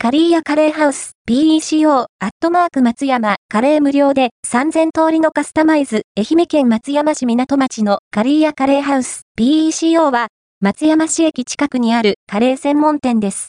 カリーヤカレーハウス PECO アットマーク松山カレー無料で3000通りのカスタマイズ愛媛県松山市港町のカリーヤカレーハウス PECO は松山市駅近くにあるカレー専門店です。